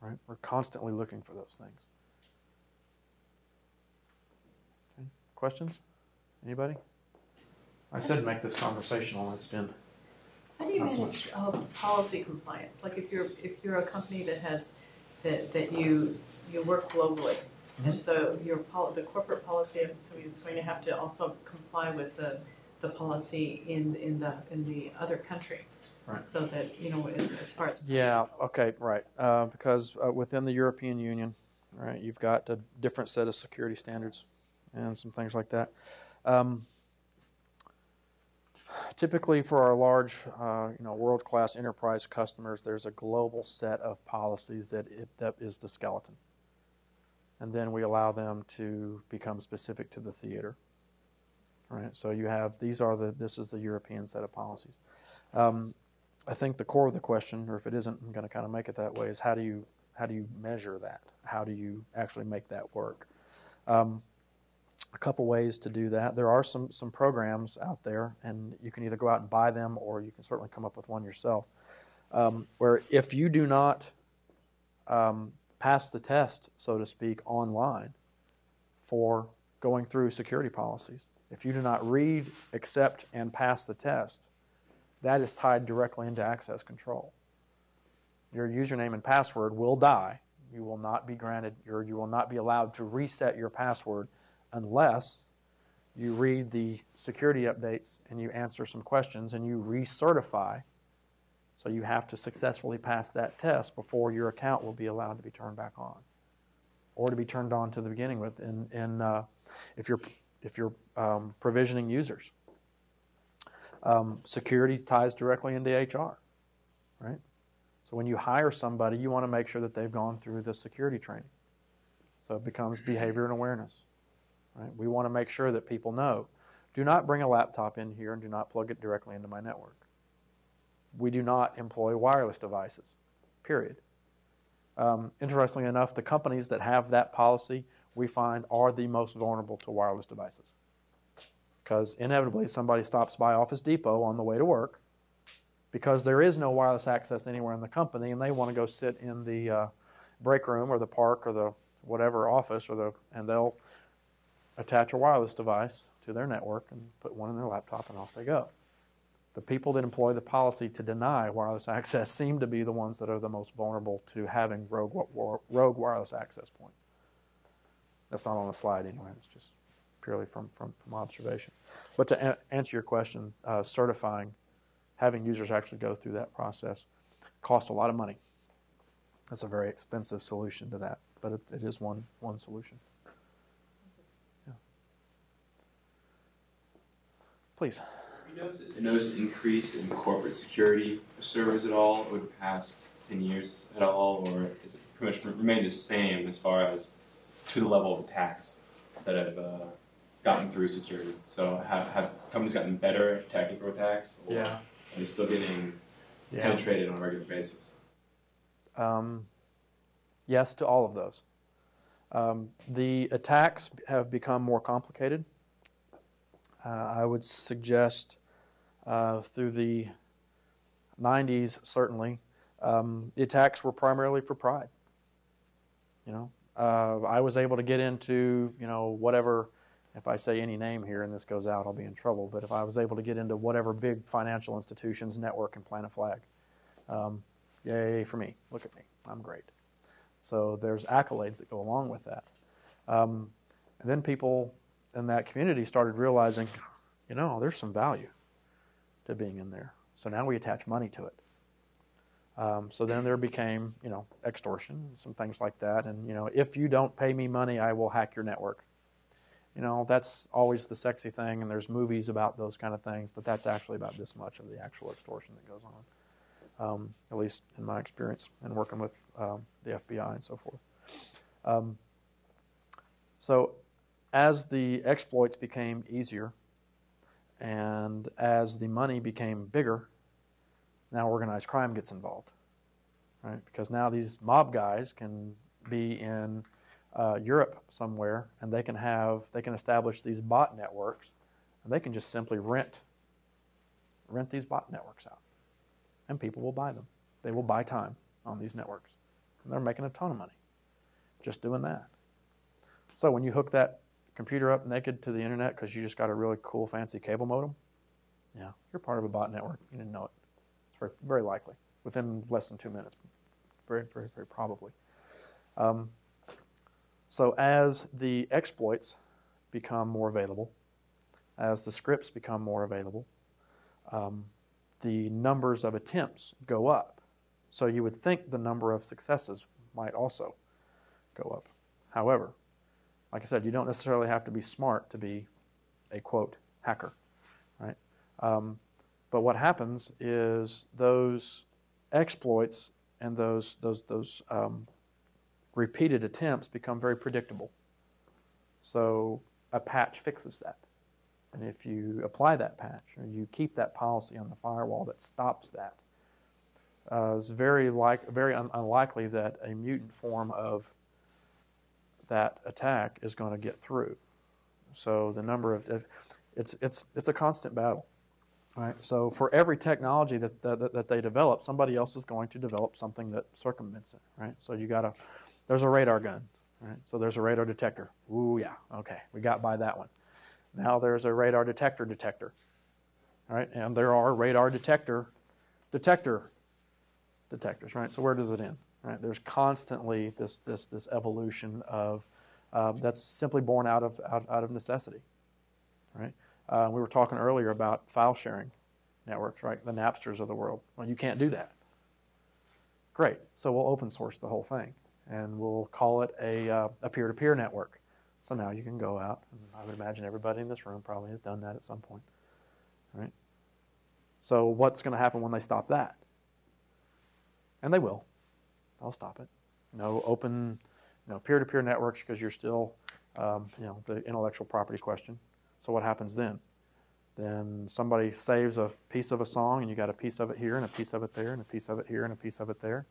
Right? We're constantly looking for those things. Questions? Anybody? I said make this conversational. It's been. How do you Not so manage uh, policy compliance? Like if you're if you're a company that has that that you you work globally, and so your pol- the corporate policy I'm assuming is going to have to also comply with the the policy in in the in the other country, Right. so that you know as as far as Yeah. Okay. Right. Uh, because uh, within the European Union, right, you've got a different set of security standards and some things like that. Um, typically, for our large, uh, you know, world-class enterprise customers, there's a global set of policies that it, that is the skeleton, and then we allow them to become specific to the theater. Right. So you have these are the this is the European set of policies. Um, I think the core of the question, or if it isn't, I'm going to kind of make it that way, is how do you how do you measure that? How do you actually make that work? Um, a couple ways to do that. There are some some programs out there, and you can either go out and buy them, or you can certainly come up with one yourself. Um, where if you do not um, pass the test, so to speak, online for going through security policies, if you do not read, accept, and pass the test, that is tied directly into access control. Your username and password will die You will not be granted, or you will not be allowed to reset your password unless you read the security updates and you answer some questions and you recertify. So you have to successfully pass that test before your account will be allowed to be turned back on, or to be turned on to the beginning with. In, in uh, if you're if you're um, provisioning users, um, security ties directly into HR, right? So when you hire somebody, you want to make sure that they've gone through the security training. So it becomes behavior and awareness. Right? We want to make sure that people know do not bring a laptop in here and do not plug it directly into my network. We do not employ wireless devices, period. Um, interestingly enough, the companies that have that policy we find are the most vulnerable to wireless devices. Because inevitably somebody stops by Office Depot on the way to work because there is no wireless access anywhere in the company and they want to go sit in the uh, break room or the park or the whatever office or the and they'll attach a wireless device to their network and put one in their laptop and off they go. The people that employ the policy to deny wireless access (laughs) seem to be the ones that are the most vulnerable to having rogue, rogue wireless access points. That's not on the slide anyway, it's just purely from, from, from observation. But to answer your question, uh, certifying, having users actually go through that process costs a lot of money. That's a very expensive solution to that, but it, it is one, one solution. Please. Have you noticed, noticed an increase in corporate security servers at all over the past 10 years at all, or is it pretty much remained the same as far as to the level of attacks that have uh, gotten through security? So have, have companies gotten better at technical attacks, or yeah. are they still getting yeah. penetrated on a regular basis? Um, yes to all of those. Um, the attacks have become more complicated. Uh, I would suggest uh, through the 90s, certainly, um, the attacks were primarily for pride. You know, uh, I was able to get into, you know, whatever, if I say any name here and this goes out, I'll be in trouble, but if I was able to get into whatever big financial institutions network and plant a flag, um, yay for me. Look at me. I'm great. So there's accolades that go along with that. Um, and then people in that community started realizing, you know, there's some value to being in there. So now we attach money to it. Um, so then there became, you know, extortion, some things like that. And, you know, if you don't pay me money, I will hack your network. You know, that's always the sexy thing, and there's movies about those kind of things, but that's actually about this much of the actual extortion that goes on, um, at least in my experience and working with um, the FBI and so forth. Um, so as the exploits became easier and as the money became bigger, now organized crime gets involved, right? Because now these mob guys can be in uh, Europe somewhere, and they can have they can establish these bot networks, and they can just simply rent rent these bot networks out, and people will buy them. They will buy time on these networks, and they're making a ton of money just doing that. So when you hook that computer up naked to the internet because you just got a really cool, fancy cable modem, yeah, you're part of a bot network. You didn't know it. It's very, very likely within less than two minutes. Very, very, very probably. Um, so as the exploits become more available, as the scripts become more available, um, the numbers of attempts go up. So you would think the number of successes might also go up. However, like I said, you don't necessarily have to be smart to be a quote hacker, right? Um, but what happens is those exploits and those those those um, repeated attempts become very predictable. So a patch fixes that, and if you apply that patch or you keep that policy on the firewall that stops that, uh, it's very like very un- unlikely that a mutant form of that attack is going to get through. So the number of it's it's it's a constant battle, right? So for every technology that that, that they develop, somebody else is going to develop something that circumvents it, right? So you got to there's a radar gun, right? So there's a radar detector. Ooh yeah, okay, we got by that one. Now there's a radar detector detector, right? And there are radar detector detector detectors, right? So where does it end? Right? There's constantly this this this evolution of uh, that's simply born out of out, out of necessity, right? Uh, we were talking earlier about file sharing networks, right? The Napsters of the world. Well, you can't do that. Great. So we'll open source the whole thing, and we'll call it a uh, a peer-to-peer network. So now you can go out, and I would imagine everybody in this room probably has done that at some point, right? So what's going to happen when they stop that? And they will. They'll stop it. No open, you know, peer-to-peer networks because you're still, um, you know, the intellectual property question. So what happens then? Then somebody saves a piece of a song, and you got a piece of it here, and a piece of it there, and a piece of it here, and a piece of it there.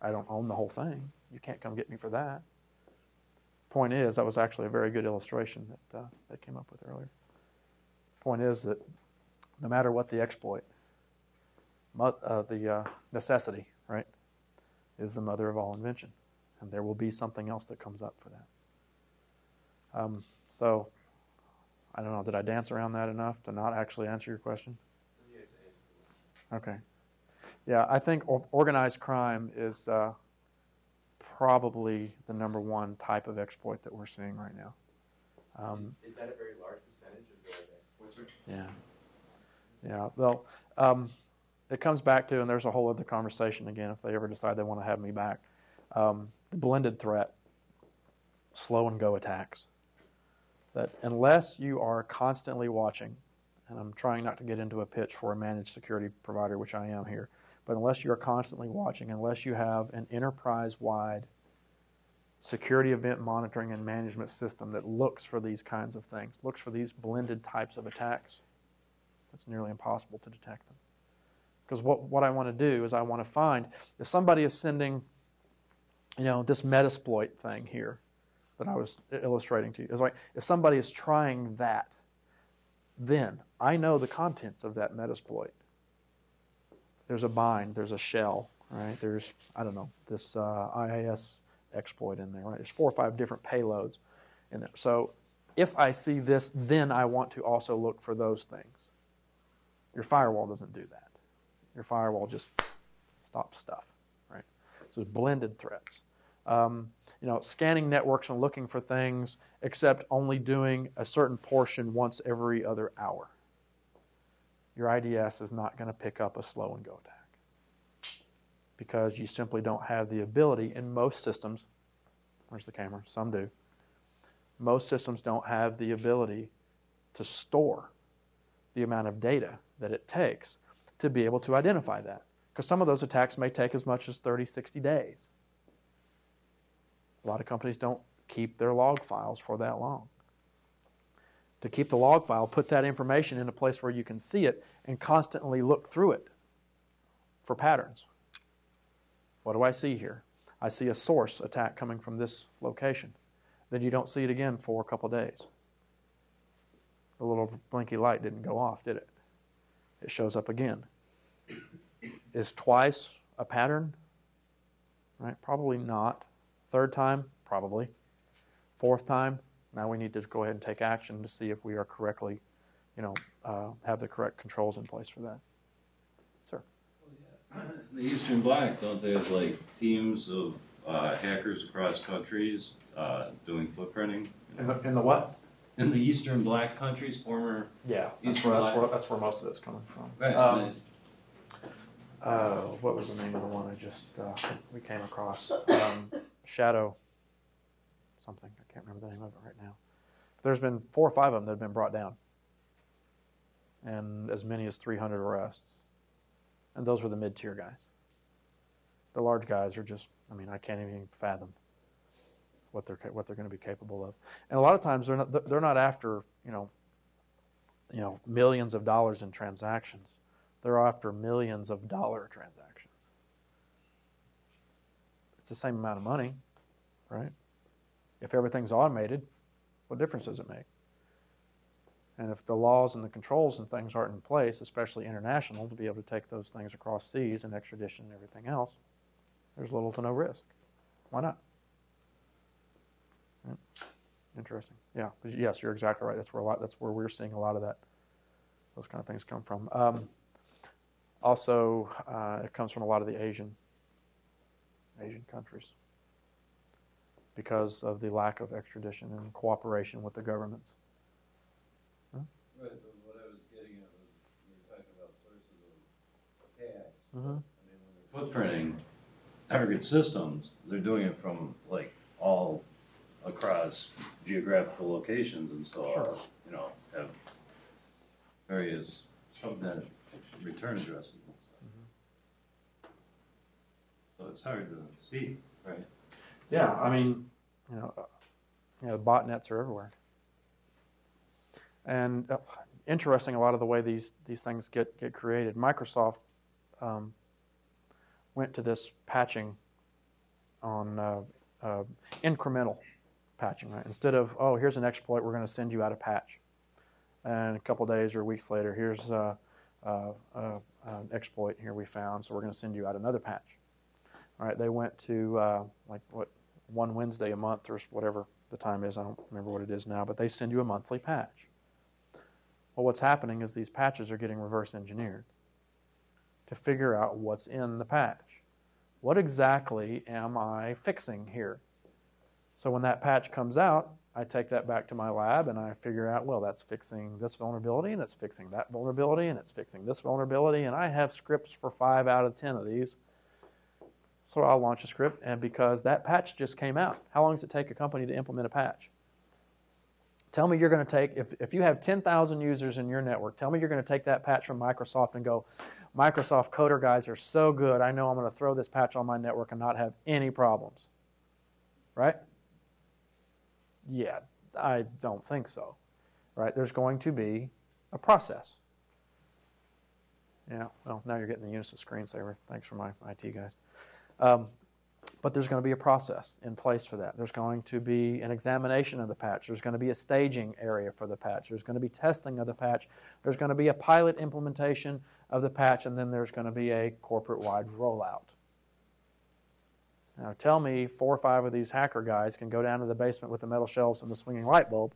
I don't own the whole thing. You can't come get me for that. Point is, that was actually a very good illustration that uh, they came up with earlier. Point is that no matter what the exploit, uh, the uh, necessity, right, is the mother of all invention. And there will be something else that comes up for that. Um, so, I don't know, did I dance around that enough to not actually answer your question? Okay. Yeah, I think organized crime is uh, probably the number one type of exploit that we're seeing right now. Um, is, is, that a very large percentage of the exploits? Yeah. Yeah. Well, um, it comes back to, and there's a whole other conversation again if they ever decide they want to have me back. Um, the blended threat, slow and go attacks. That unless you are constantly watching, and I'm trying not to get into a pitch for a managed security provider, which I am here, but unless you are constantly watching, unless you have an enterprise wide security event monitoring and management system that looks for these kinds of things, looks for these blended types of attacks, it's nearly impossible to detect them. Because what, what I want to do is I want to find if somebody is sending, you know, this Metasploit thing here that I was illustrating to you. It's like if somebody is trying that, then I know the contents of that Metasploit. There's a bind, there's a shell, right? There's, I don't know, this uh, IIS exploit in there, right? There's four or five different payloads in there. So if I see this, then I want to also look for those things. Your firewall doesn't do that. Your firewall just stops stuff, right? So it's blended threats. Um, you know, scanning networks and looking for things, except only doing a certain portion once every other hour. Your IDS is not going to pick up a slow and go attack because you simply don't have the ability in most systems. Where's the camera? Some do. Most systems don't have the ability to store the amount of data that it takes to be able to identify that. Because some of those attacks may take as much as 30, 60 days. A lot of companies don't keep their log files for that long. To keep the log file, put that information in a place where you can see it and constantly look through it for patterns. What do I see here? I see a source attack coming from this location. Then you don't see it again for a couple days. The little blinky light didn't go off, did it? It shows up again. Is twice a pattern? Right? Probably not. Third time? Probably. Fourth time? Now we need to go ahead and take action to see if we are correctly, you know, uh, have the correct controls in place for that. Sir. (clears throat) The Eastern Bloc, don't they have like teams of uh, hackers across countries uh, doing footprinting? In the, in the what? In the Eastern Bloc countries, former. Yeah, that's where, that's where, that's where most of it's coming from. Right. Um, uh, what was the name of the one I just uh, we came across? Um, Shadow something. I can't remember the name of it right now. But there's been four or five of them that have been brought down, and as many as 300 arrests. And those were the mid-tier guys. The large guys are just, I mean, I can't even fathom what they're what they're going to be capable of. And a lot of times they're not they're not after you know you know millions of dollars in transactions. They're after millions of dollar transactions. It's the same amount of money, right? If everything's automated, what difference does it make? And if the laws and the controls and things aren't in place, especially international, to be able to take those things across seas and extradition and everything else, there's little to no risk. Why not? Right. Interesting. Yeah. Yes, you're exactly right. That's where a lot. That's where we're seeing a lot of that. Those kind of things come from. Um, also, uh, it comes from a lot of the Asian Asian countries because of the lack of extradition and cooperation with the governments. Right, but what I was getting at was, we were talking about sources of tax. Mm-hmm. I mean, when they're footprinting target systems, they're doing it from like all across geographical locations and so, Sure. you know, have various subnet return addresses and stuff. So it's hard to see, right? Yeah, I mean, you know, uh, you know, botnets are everywhere, and uh, interesting. A lot of the way these these things get get created. Microsoft um, went to this patching on uh, uh, incremental patching, right? Instead of oh, here's an exploit, we're going to send you out a patch, and a couple days or weeks later, here's uh, uh, uh, an exploit here we found, so we're going to send you out another patch. All right, they went to like what one Wednesday a month or whatever the time is. I don't remember what it is now, but they send you a monthly patch. Well, what's happening is these patches are getting reverse engineered to figure out what's in the patch. What exactly am I fixing here? So when that patch comes out, I take that back to my lab and I figure out, well, that's fixing this vulnerability and it's fixing that vulnerability and it's fixing this vulnerability, and I have scripts for five out of ten of these. So I'll launch a script, and because that patch just came out, how long does it take a company to implement a patch? Tell me you're going to take, if, if you have 10,000 users in your network, tell me you're going to take that patch from Microsoft and go, Microsoft coder guys are so good, I know I'm going to throw this patch on my network and not have any problems. Right? Yeah, I don't think so. Right? There's going to be a process. Yeah, well, now you're getting the Unisys screensaver. Thanks for my IT guys. Um, but there's going to be a process in place for that. There's going to be an examination of the patch. There's going to be a staging area for the patch. There's going to be testing of the patch. There's going to be a pilot implementation of the patch, and then there's going to be a corporate wide rollout. Now, tell me four or five of these hacker guys can go down to the basement with the metal shelves and the swinging light bulb,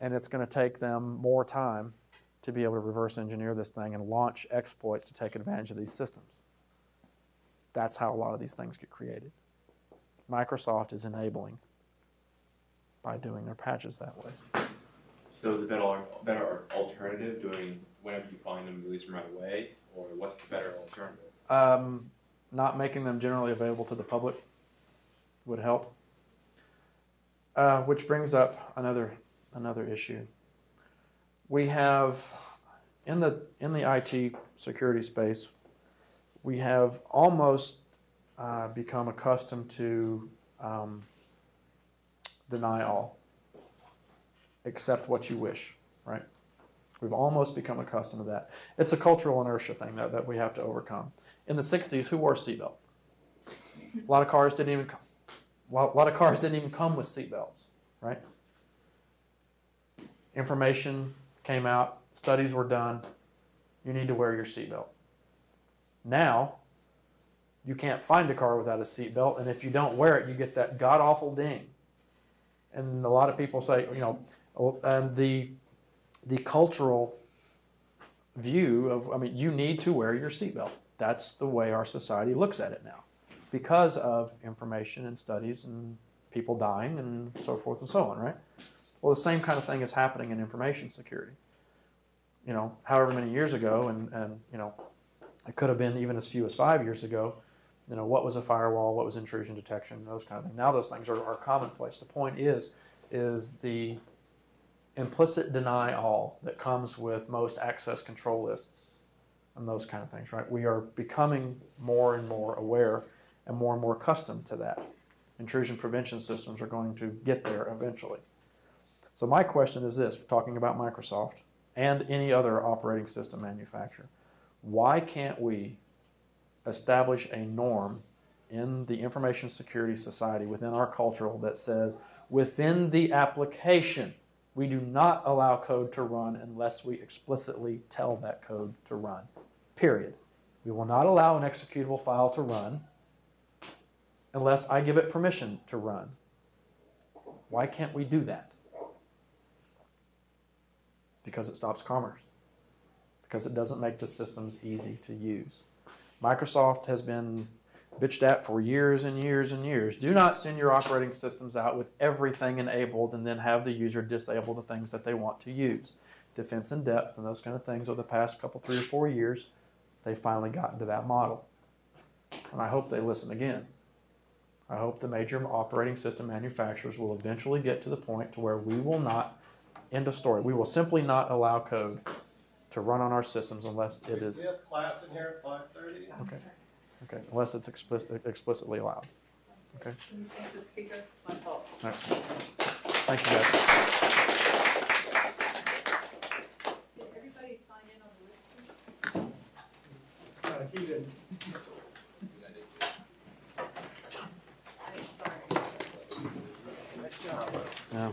and it's going to take them more time to be able to reverse engineer this thing and launch exploits to take advantage of these systems. That's how a lot of these things get created. Microsoft is enabling by doing their patches that way. So is the better better alternative doing whenever you find them, release them right away, or what's the better alternative? Um, not making them generally available to the public would help. Uh, which brings up another another issue. We have in the in the IT security space, we have almost uh, become accustomed to um, deny all, accept what you wish, right? We've almost become accustomed to that. It's a cultural inertia thing that, that we have to overcome. In the 60s, who wore a seatbelt? A lot of cars didn't even come. A lot of cars didn't even come with seatbelts, right? Information came out, studies were done. You need to wear your seatbelt. Now, you can't find a car without a seatbelt, and if you don't wear it, you get that god awful ding. And a lot of people say, you know, oh, and the the cultural view of, I mean, you need to wear your seatbelt. That's the way our society looks at it now, because of information and studies and people dying and so forth and so on, right? Well, the same kind of thing is happening in information security. You know, however many years ago, and, and you know, it could have been even as few as five years ago. You know, what was a firewall? What was intrusion detection? Those kind of things. Now those things are, are commonplace. The point is, is the implicit deny all that comes with most access control lists and those kind of things, right? We are becoming more and more aware and more and more accustomed to that. Intrusion prevention systems are going to get there eventually. So my question is this, talking about Microsoft and any other operating system manufacturer, why can't we establish a norm in the information security society within our cultural that says within the application we do not allow code to run unless we explicitly tell that code to run. Period. We will not allow an executable file to run unless I give it permission to run. Why can't we do that? Because it stops commerce. Because it doesn't make the systems easy to use. Microsoft has been bitched at for years and years and years. Do not send your operating systems out with everything enabled and then have the user disable the things that they want to use. Defense in depth and those kind of things over the past couple, three or four years, they finally got into that model. And I hope they listen again. I hope the major operating system manufacturers will eventually get to the point to where we will not, end of story, we will simply not allow code to run on our systems unless it is We have class in here at five thirty. Okay. Okay, unless it's explicit, explicitly allowed. Okay. thank the speaker? My fault. All right. Thank you guys. Did everybody sign in on the list? Yeah,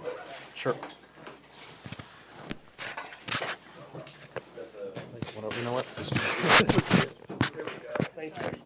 sure. You know what? Thank you.